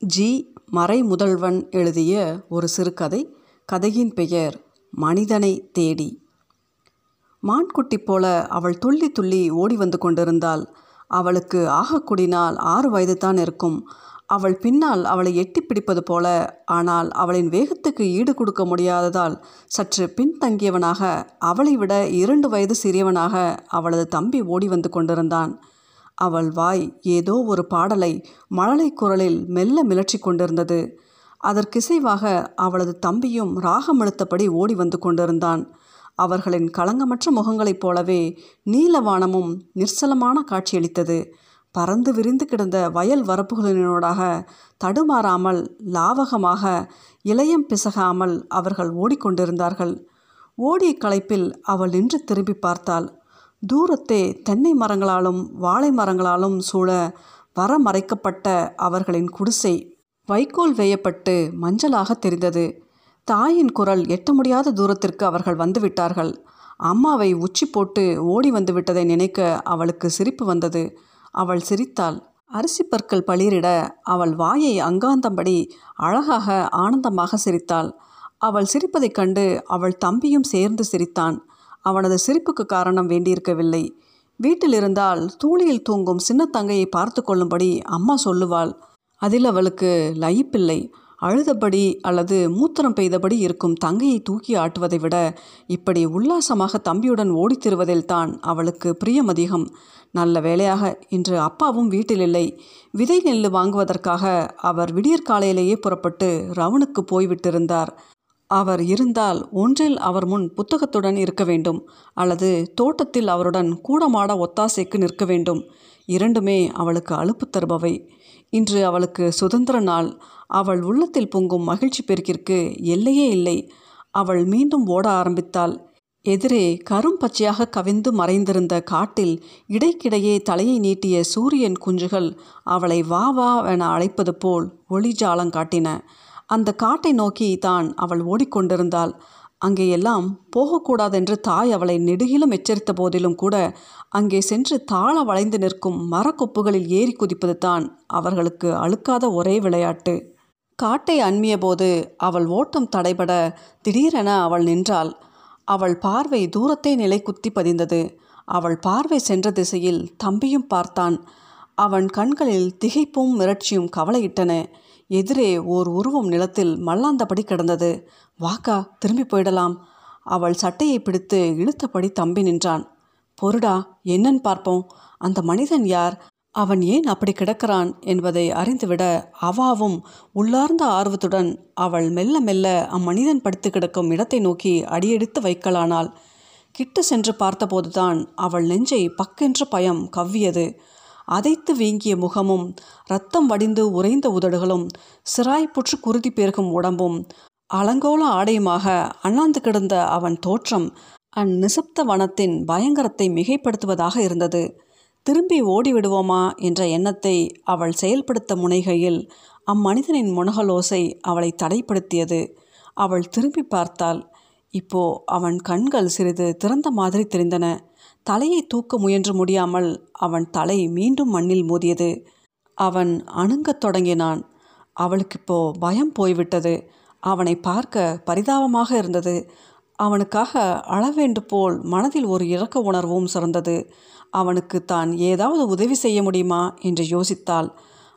G. மறைமுதல்வன் எழுதிய ஒரு சிறுகதை கதையின் பெயர் மனிதனை தேடி. மான்குட்டி போல அவள் துள்ளி துள்ளி ஓடி வந்து கொண்டிருந்தாள். அவளுக்கு ஆகக்கூடினால் ஆறு வயது தான் இருக்கும். அவள் பின்னால் அவளை எட்டி பிடிப்பது போல ஆனால் அவளின் வேகத்துக்கு ஈடு கொடுக்க முடியாததால் சற்று பின்தங்கியவனாக அவளை விட இரண்டு வயது சிறியவனாக அவளது தம்பி ஓடி வந்து கொண்டிருந்தான். அவள் வாய் ஏதோ ஒரு பாடலை மழலை குரலில் மெல்ல மிளற்றி கொண்டிருந்தது. அதற்கிசைவாக அவளது தம்பியும் ராகமெழுத்தபடி ஓடி வந்து கொண்டிருந்தான். அவர்களின் களங்கமற்ற முகங்களைப் போலவே நீலவானமும் நிர்சலமான காட்சியளித்தது. பறந்து விரிந்து கிடந்த வயல் வரப்புகளினூடாக தடுமாறாமல் லாவகமாக இளையம் பிசகாமல் அவர்கள் ஓடிக்கொண்டிருந்தார்கள். ஓடிய களைப்பில் அவள் நின்று திரும்பி பார்த்தாள். தூரத்தே தென்னை மரங்களாலும் வாழை மரங்களாலும் சூழ வரமறைக்கப்பட்ட அவர்களின் குடிசை வைக்கோல் வேயப்பட்டு மஞ்சளாக தெரிந்தது. தாயின் குரல் எட்ட முடியாத தூரத்திற்கு அவர்கள் வந்துவிட்டார்கள். அம்மாவை உச்சி போட்டு ஓடி வந்து விட்டதை நினைக்க அவளுக்கு சிரிப்பு வந்தது. அவள் சிரித்தாள். அரிசி பற்கள் பளிரிட அவள் வாயை அங்காந்தம்படி அழகாக ஆனந்தமாக சிரித்தாள். அவள் சிரிப்பதைக் கண்டு அவள் தம்பியும் சேர்ந்து சிரித்தான். அவனது சிரிப்புக்கு காரணம் வேண்டியிருக்கவில்லை. வீட்டில் இருந்தால் தூளியில் தூங்கும் சின்ன தங்கையை பார்த்து கொள்ளும்படி அம்மா சொல்லுவாள். அதில் அவளுக்கு லயிப்பில்லை. அழுதபடி அல்லது மூத்திரம் பெய்தபடி இருக்கும் தங்கையை தூக்கி ஆட்டுவதை விட இப்படி உல்லாசமாக தம்பியுடன் ஓடித்திருவதில் தான் அவளுக்கு பிரியம் அதிகம் நல்ல வேளையாக இன்று அப்பாவும் வீட்டில் இல்லை விதை நெல் வாங்குவதற்காக அவர் விடியற்காலையிலேயே புறப்பட்டு ரவுனுக்கு போய்விட்டிருந்தார். அவர் இருந்தால் ஒன்றில் அவர் முன் புத்தகத்துடன் இருக்க வேண்டும் அல்லது தோட்டத்தில் அவருடன் கூடமாட ஒத்தாசைக்கு நிற்க வேண்டும். இரண்டுமே அவளுக்கு அலுப்பு தருபவை. இன்று அவளுக்கு சுதந்திர நாள். அவள் உள்ளத்தில் பொங்கும் மகிழ்ச்சி பெருக்கிற்கு எல்லையே இல்லை. அவள் மீண்டும் ஓட ஆரம்பித்தாள். எதிரே கரும் பச்சையாக கவிந்து மறைந்திருந்த காட்டில் இடைக்கிடையே தலையை நீட்டிய சூரியன் குஞ்சுகள் அவளை வா வா என அழைப்பது போல் ஒளிஜாலம் காட்டின. அந்த காட்டை நோக்கி தான் அவள் ஓடிக்கொண்டிருந்தாள். அங்கே எல்லாம் போகக்கூடாதென்று தாய் அவளை நெடுகிலும் எச்சரித்த போதிலும் கூட அங்கே சென்று தாழ வளைந்து நிற்கும் மரக்கொப்புகளில் ஏறி குதிப்பது தான் அவர்களுக்கு அழுக்காத ஒரே விளையாட்டு. காட்டை அண்மிய போது அவள் ஓட்டம் தடைபட திடீரென அவள் நின்றாள். அவள் பார்வை தூரத்தை நிலை குத்தி பதிந்தது. அவள் பார்வை சென்ற திசையில் தம்பியும் பார்த்தான். அவன் கண்களில் திகைப்பும் மிரட்சியும் கவலையிட்டன. எதிரே ஓர் உருவம் நிலத்தில் மல்லாந்தபடி கிடந்தது. வாக்கா திரும்பி போயிடலாம். அவள் சட்டையை பிடித்து இழுத்தபடி தம்பி நின்றான். பொருடா என்னன்னு பார்ப்போம். அந்த மனிதன் யார்? அவன் ஏன் அப்படி கிடக்கிறான்? என்பதை அறிந்துவிட அவாவும் உள்ளார்ந்த ஆர்வத்துடன் அவள் மெல்ல மெல்ல அம்மனிதன் படுத்து கிடக்கும் இடத்தை நோக்கி அடியெடுத்து வைக்கலானாள். கிட்ட சென்று பார்த்தபோதுதான் அவள் நெஞ்சை பக்கென்ற பயம் கவ்வியது. அதைத்து வீங்கிய முகமும் ரத்தம் வடிந்து உறைந்த உதடுகளும் சிராய்ப்புற்று குருதி பெருகும் உடம்பும் அலங்கோல ஆடையுமாக அண்ணாந்து கிடந்த அவன் தோற்றம் அந்நிசப்த வனத்தின் பயங்கரத்தை மிகைப்படுத்துவதாக இருந்தது. திரும்பி ஓடிவிடுவோமா என்ற எண்ணத்தை அவள் செயல்படுத்த முனைகையில் அம்மனிதனின் முனகலோசை அவளை தடைப்படுத்தியது. அவள் திரும்பி பார்த்தாள் இப்போ அவன் கண்கள் சிறிது திறந்த மாதிரி தெரிந்தன. தலையை தூக்க முயன்று முடியாமல் அவன் தலை மீண்டும் மண்ணில் மோதியது. அவன் அணுங்கத் தொடங்கினான். அவளுக்கு இப்போ பயம் போய்விட்டது. அவனை பார்க்க பரிதாபமாக இருந்தது. அவனுக்காக அளவேண்டு போல் மனதில் ஒரு இறக்க உணர்வும் சிறந்தது. அவனுக்கு தான் ஏதாவது உதவி செய்ய முடியுமா என்று யோசித்தாள்.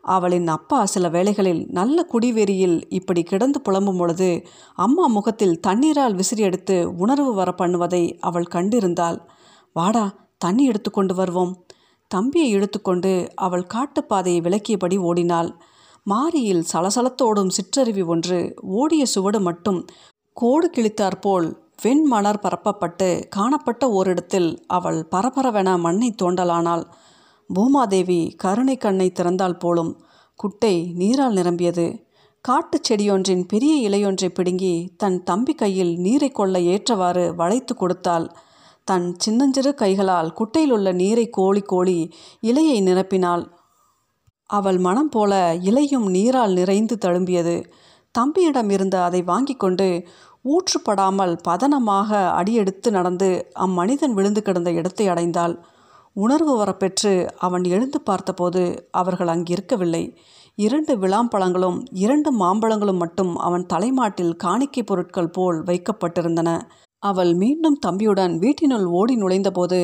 அவளின் அப்பா சில வேளைகளில் நல்ல குடிவெறியில் இப்படி கிடந்து புலம்பும் பொழுது அம்மா முகத்தில் தண்ணீரால் விசிறி எடுத்து உணர்வு வர பண்ணுவதை அவள் கண்டிருந்தாள். வாடா தண்ணி எடுத்துக்கொண்டு வருவோம். தம்பியை இழுத்துக்கொண்டு அவள் காட்டுப்பாதையை விளக்கியபடி ஓடினாள். மாரியில் சலசலத்தோடும் சிற்றருவி ஒன்று ஓடிய சுவடு மட்டும் கோடு கிழித்தாற்போல் வெண்மணர் பரப்பப்பட்டு காணப்பட்ட ஓரிடத்தில் அவள் பரபரவென மண்ணை தோண்டலானாள். பூமாதேவி கருணை கண்ணை திறந்தால் போலும் குட்டை நீரால் நிரம்பியது. காட்டுச் செடியொன்றின் பெரிய இலையொன்றை பிடுங்கி தன் தம்பி கையில் நீரை கொள்ள ஏற்றவாறு வளைத்து கொடுத்தாள். தன் சின்னஞ்சிறு கைகளால் குட்டையில் உள்ள நீரை கோழி கோழி இலையை நிரப்பினாள். அவள் மனம் போல இலையும் நீரால் நிறைந்து தழும்பியது. தம்பியிடம் இருந்த அதை வாங்கி கொண்டு ஊற்றுப்படாமல் பதனமாக அடியெடுத்து நடந்து அம்மனிதன் விழுந்து கிடந்த இடத்தை அடைந்தாள். உணர்வு வரப்பெற்று அவன் எழுந்து பார்த்தபோது அவர்கள் அங்கிருக்கவில்லை. இரண்டு விளாம்பழங்களும் இரண்டு மாம்பழங்களும் மட்டும் அவன் தலைமாட்டில் காணிக்கை பொருட்கள் போல் வைக்கப்பட்டிருந்தன. அவள் மீண்டும் தம்பியுடன் வீட்டினுள் ஓடி நுழைந்தபோது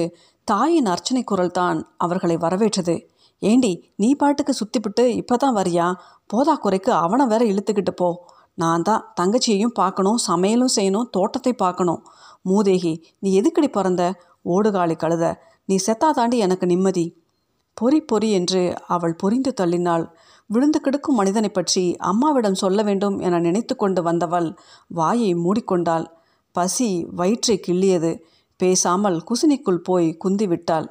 தாயின் அர்ச்சனை குரல்தான் அவர்களை வரவேற்றது. ஏண்டி நீ பாட்டுக்கு சுத்திவிட்டு இப்போ தான் வரியா? போதா குறைக்கு அவனை வேற இழுத்துக்கிட்டு போ. நான் தான் தங்கச்சியையும் பார்க்கணும் சமையலும் செய்யணும் தோட்டத்தை பார்க்கணும். மூதேகி நீ எதுக்கடி பிறந்த? ஓடுகாலி கழுத. நீ செத்தா தாண்டி எனக்கு நிம்மதி. பொறி பொறி என்று அவள் பொறிந்து தள்ளினாள். விழுந்து கிடக்கும் மனிதனை பற்றி அம்மாவிடம் சொல்ல வேண்டும் என நினைத்து கொண்டு வந்தவள் வாயை மூடிக்கொண்டாள். பசி வயிற்றை கிள்ளியது. பேசாமல் குசினிக்குள் போய் குந்திவிட்டாள்.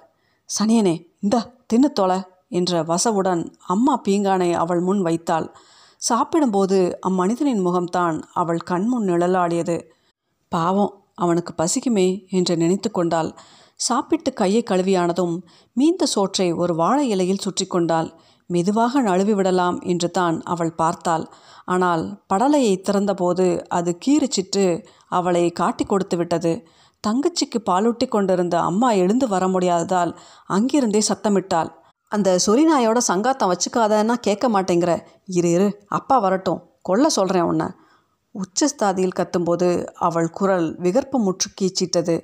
சனியனே இந்தா தின்னு தொலை என்ற வசவுடன் அம்மா பீங்கானை அவள் முன் வைத்தாள். சாப்பிடும்போது அம்மனிதனின் முகம்தான் அவள் கண்முன் நிழலாடியது. பாவம் அவனுக்கு பசிக்குமே என்று நினைத்து கொண்டாள். சாப்பிட்டு கையை கழுவியானதும் மீந்த சோற்றை ஒரு வாழை இலையில் சுற்றி கொண்டாள். மெதுவாக நழுவி விடலாம் என்று தான் அவள் பார்த்தாள். ஆனால் படலையை திறந்தபோது அது கீறிச்சிட்டு அவளை காட்டி கொடுத்து விட்டது. தங்கச்சிக்கு பாலூட்டி கொண்டிருந்த அம்மா எழுந்து வர முடியாததால் அங்கிருந்தே சத்தமிட்டாள். அந்த சொரிநாயோட சங்காத்தம் வச்சுக்காதன்னா கேட்க மாட்டேங்கிற. இரு இரு அப்பா வரட்டும். கொல்ல சொல்கிறேன் உன்னை. உச்சஸ்தாதியில் கத்தும்போது அவள் குரல் விகற்பம் முற்று கீச்சிட்டது.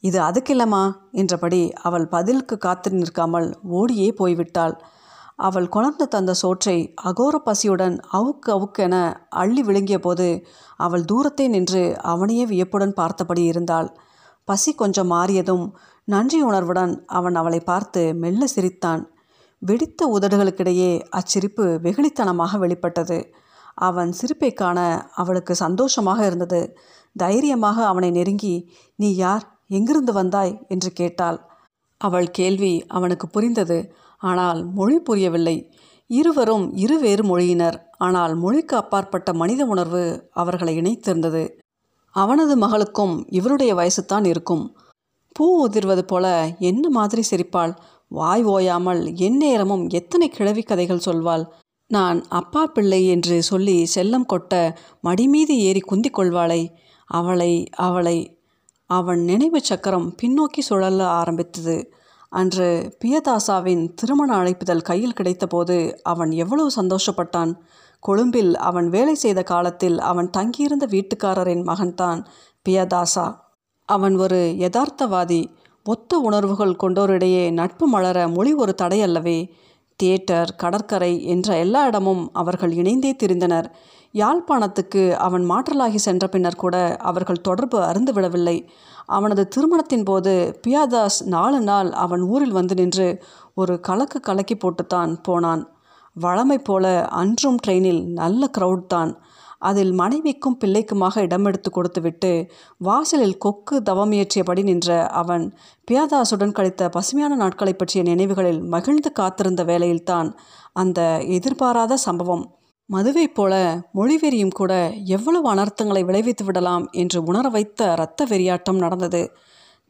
இது அதுக்கில்லம்மா என்றபடி அவள் பதிலுக்கு காத்து நிற்காமல் ஓடியே போய்விட்டாள். அவள் கொணர்ந்து தந்த சோற்றை அகோர பசியுடன் அவுக்கு அவுக்கென அள்ளி விழுங்கிய போது அவள் தூரத்தே நின்று அவனையே வியப்புடன் பார்த்தபடி இருந்தாள். பசி கொஞ்சம் மாறியதும் நன்றி உணர்வுடன் அவன் அவளை பார்த்து மெல்ல சிரித்தான். வெடித்த உதடுகளுக்கிடையே அச்சிரிப்பு வெகுளித்தனமாக வெளிப்பட்டது. அவன் சிரிப்பை காண அவளுக்கு சந்தோஷமாக இருந்தது. தைரியமாக அவனை நெருங்கி நீ யார்? எங்கிருந்து வந்தாய்? என்று கேட்டாள். அவள் கேள்வி அவனுக்கு புரிந்தது. ஆனால் மொழி புரியவில்லை. இருவரும் இருவேறு மொழியினர். ஆனால் மொழிக்கு அப்பாற்பட்ட மனித உணர்வு அவர்களை இணைத்திருந்தது. அவனது மகளுக்கும் இவருடைய வயசுத்தான் இருக்கும். பூ உதிர்வது போல என்ன மாதிரி சிரிப்பாள். வாய் ஓயாமல் எந்நேரமும் எத்தனை கிழவி கதைகள் சொல்வாள். நான் அப்பா பிள்ளை என்று சொல்லி செல்லம் கொட்ட மடிமீது ஏறி குந்திக் கொள்வாளை. அவளை அவளை. அவன் நினைவு சக்கரம் பின்னோக்கி சுழல ஆரம்பித்தது. அன்று பியதாசாவின் திருமண அழைப்புதல் கையில் கிடைத்தபோது அவன் எவ்வளவு சந்தோஷப்பட்டான். கொழும்பில் அவன் வேலை செய்த காலத்தில் அவன் தங்கியிருந்த வீட்டுக்காரரின் மகன்தான் பியதாசா. அவன் ஒரு யதார்த்தவாதி. ஒத்த உணர்வுகள் கொண்டோரிடையே நட்பு மலர மொழி ஒரு தடை அல்லவே தியேட்டர் கடற்கரை என்ற எல்லா இடமும் அவர்கள் இணைந்தே திரிந்தனர். யாழ்ப்பாணத்துக்கு அவன் மாற்றலாகி சென்ற பின்னர் கூட அவர்கள் தொடர்பு அருந்துவிடவில்லை. அவனது திருமணத்தின் போது பியாதாஸ் நாலு நாள் அவன் ஊரில் வந்து நின்று ஒரு கலக்கு கலக்கி போட்டுத்தான் போனான். வழமை போல அன்றும் ட்ரெயினில் நல்ல க்ரௌட் தான். அதில் மனைவிக்கும் பிள்ளைக்குமாக இடம் எடுத்து கொடுத்துவிட்டு வாசலில் கொக்கு தவமியற்றியபடி நின்ற அவன் பியாதாசுடன் கழித்த பசுமையான நாட்களை பற்றிய நினைவுகளில் மகிழ்ந்து காத்திருந்த வேளையில்தான் அந்த எதிர்பாராத சம்பவம் மதுவை போல மொழிவெறியும் கூட எவ்வளவு அனர்த்தங்களை விளைவித்து விடலாம் என்று உணர வைத்த இரத்த வெறியாட்டம் நடந்தது.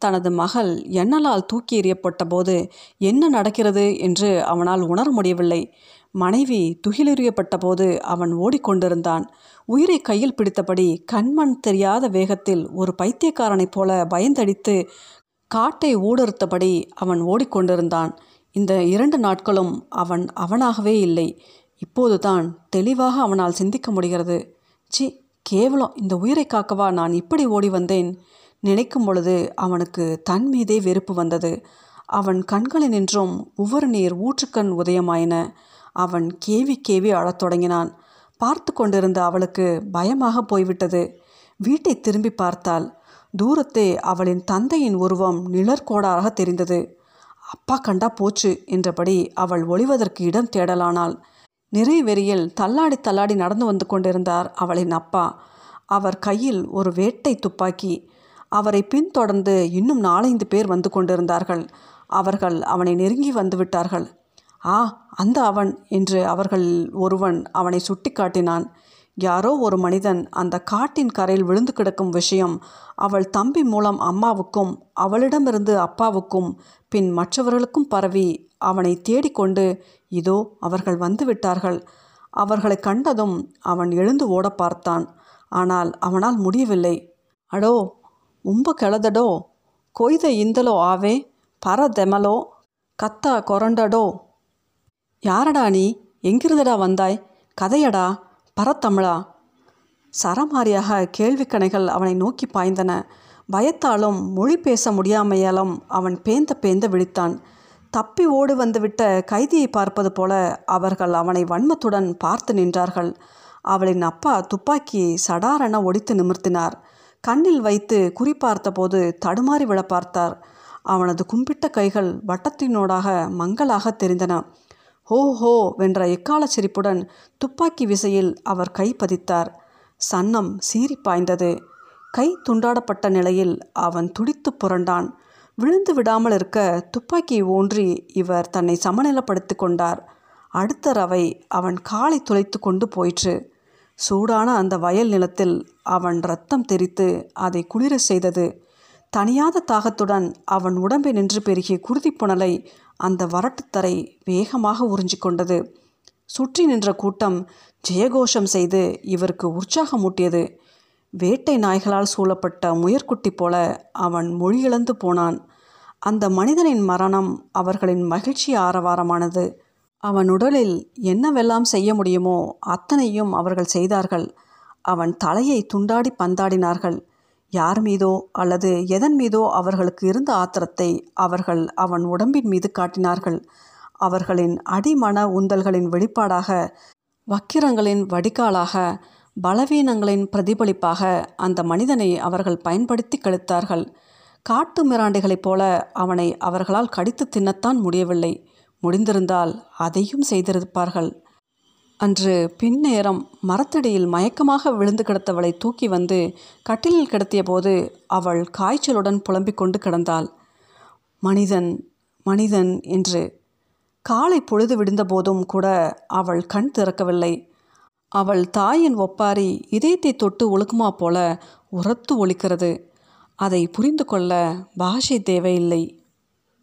தனது மகள் எண்ணலால் தூக்கி எறியப்பட்ட போது என்ன நடக்கிறது என்று அவனால் உணர முடியவில்லை. மனைவி துகிலெறியப்பட்ட போது அவன் ஓடிக்கொண்டிருந்தான். உயிரை கையில் பிடித்தபடி கண்மண் தெரியாத வேகத்தில் ஒரு பைத்தியக்காரனைப் போல பயந்தடித்து காட்டை ஊடறுத்தபடி அவன் ஓடிக்கொண்டிருந்தான். இந்த இரண்டு நாட்களும் அவன் அவனாகவே இல்லை. இப்போதுதான் தெளிவாக அவனால் சிந்திக்க முடிகிறது. சி கேவலம் இந்த உயிரை காக்கவா நான் இப்படி ஓடி வந்தேன்? நினைக்கும் பொழுது அவனுக்கு தன் மீதே வெறுப்பு வந்தது. அவன் கண்களினின்றும் உவர் நீர் ஊற்றுக்கண் உதயமாயின. அவன் கேவி கேவி அழத் தொடங்கினான். பார்த்து கொண்டிருந்த அவளுக்கு பயமாக போய்விட்டது. வீட்டை திரும்பி பார்த்தாள் தூரத்தே அவளின் தந்தையின் உருவம் நிழற்கோடாக தெரிந்தது. அப்பா கண்டா போச்சு என்றபடி அவள் ஒளிவதற்கு இடம் தேடலானாள். நிறை வெறியில் தள்ளாடி தள்ளாடி நடந்து வந்து கொண்டிருந்தார் அவளின் அப்பா. அவர் கையில் ஒரு வேட்டை துப்பாக்கி. அவரை பின்தொடர்ந்து இன்னும் நாலைந்து பேர் வந்து கொண்டிருந்தார்கள். அவர்கள் அவனை நெருங்கி வந்துவிட்டார்கள் ஆ அந்த அவன் என்று அவர்கள் ஒருவன் அவனை சுட்டி காட்டினான் யாரோ ஒரு மனிதன் அந்த காட்டின் கரையில் விழுந்து கிடக்கும் விஷயம் அவள் தம்பி மூலம் அம்மாவுக்கும் அவளிடமிருந்து அப்பாவுக்கும் பின் மற்றவர்களுக்கும் பரவி அவனை தேடிக்கொண்டு இதோ அவர்கள் வந்துவிட்டார்கள். அவர்களை கண்டதும் அவன் எழுந்து ஓட பார்த்தான். ஆனால் அவனால் முடியவில்லை. அடோ உம்ப கெளதடோ கொய்த இந்தலோ ஆவே பர தெமலோ கத்தா கொரண்டடோ யாரடா நீ? எங்கிருந்தடா வந்தாய்? கதையடா பரத்தமிழா. சரமாரியாக கேள்விக்கணைகள் அவனை நோக்கி பாய்ந்தன. பயத்தாலும் மொழி பேச முடியாமையாலும் அவன் பேந்த பேந்த விழித்தான். தப்பி ஓடு வந்துவிட்ட கைதியை பார்ப்பது போல அவர்கள் அவனை வன்மத்துடன் பார்த்து நின்றார்கள். அவளின் அப்பா துப்பாக்கியை சடாரென ஒடித்து நிமிர்த்தினார். கண்ணில் வைத்து குறிப்பார்த்தபோது தடுமாறி விழ பார்த்தார். அவனது கும்பிட்ட கைகள் வட்டத்தினோடாக மங்களாக தெரிந்தன. ஹோ ஹோ வென்ற எக்கால சிரிப்புடன் துப்பாக்கி விசையில் அவர் கை பதித்தார். சன்னம் சீறி பாய்ந்தது. கை துண்டாடப்பட்ட நிலையில் அவன் துடித்து புரண்டான். விழுந்து விடாமல் இருக்க துப்பாக்கி ஊன்றி இவர் தன்னை சமநிலப்படுத்தி கொண்டார். அடுத்த ரவை அவன் காலை துளைத்து கொண்டு போயிற்று. சூடான அந்த வயல் நிலத்தில் அவன் ரத்தம் தெரித்து அதை குளிர செய்தது. தனியாத தாகத்துடன் அவன் உடம்பை நின்று பெருகிய குருதிப்புணலை அந்த வரட்டுத்தரை வேகமாக உறிஞ்சிக் கொண்டது. சுற்றி நின்ற கூட்டம் ஜெயகோஷம் செய்து இவருக்கு உற்சாகமூட்டியது. வேட்டை நாய்களால் சூழப்பட்ட முயற்குட்டி போல அவன் மொழியிழந்து போனான். அந்த மனிதனின் மரணம் அவர்களின் மகிழ்ச்சி ஆரவாரமானது. அவன் உடலில் என்னவெல்லாம் செய்ய முடியுமோ அத்தனையும் அவர்கள் செய்தார்கள். அவன் தலையை துண்டாடி பந்தாடினார்கள். யார் மீதோ அல்லது எதன் மீதோ அவர்களுக்கு இருந்த ஆத்திரத்தை அவர்கள் அவன் உடம்பின் மீது காட்டினார்கள். அவர்களின் அடிமன உந்தல்களின் வெளிப்பாடாக வக்கிரங்களின் வடிகாலாக பலவீனங்களின் பிரதிபலிப்பாக அந்த மனிதனை அவர்கள் பயன்படுத்தி கழித்தார்கள் காட்டு மிராண்டிகளைப் போல அவனை அவர்களால் கடித்து தின்னத்தான் முடியவில்லை. முடிந்திருந்தால் அதையும் செய்திருப்பார்கள். அன்று பின்னேரம் மரத்தடியில் மயக்கமாக விழுந்து கிடத்தவளை தூக்கி வந்து கட்டிலில் கிடத்திய போது அவள் காய்ச்சலுடன் புலம்பிக் கொண்டு கிடந்தாள். மனிதன் மனிதன் என்று. காலை பொழுது விடுந்த போதும் கூட அவள் கண் திறக்கவில்லை. அவள் தாயின் ஒப்பாரி இதயத்தை தொட்டு ஒழுக்குமா போல உரத்து ஒழிக்கிறது அதை புரிந்து கொள்ள பாஷை தேவையில்லை.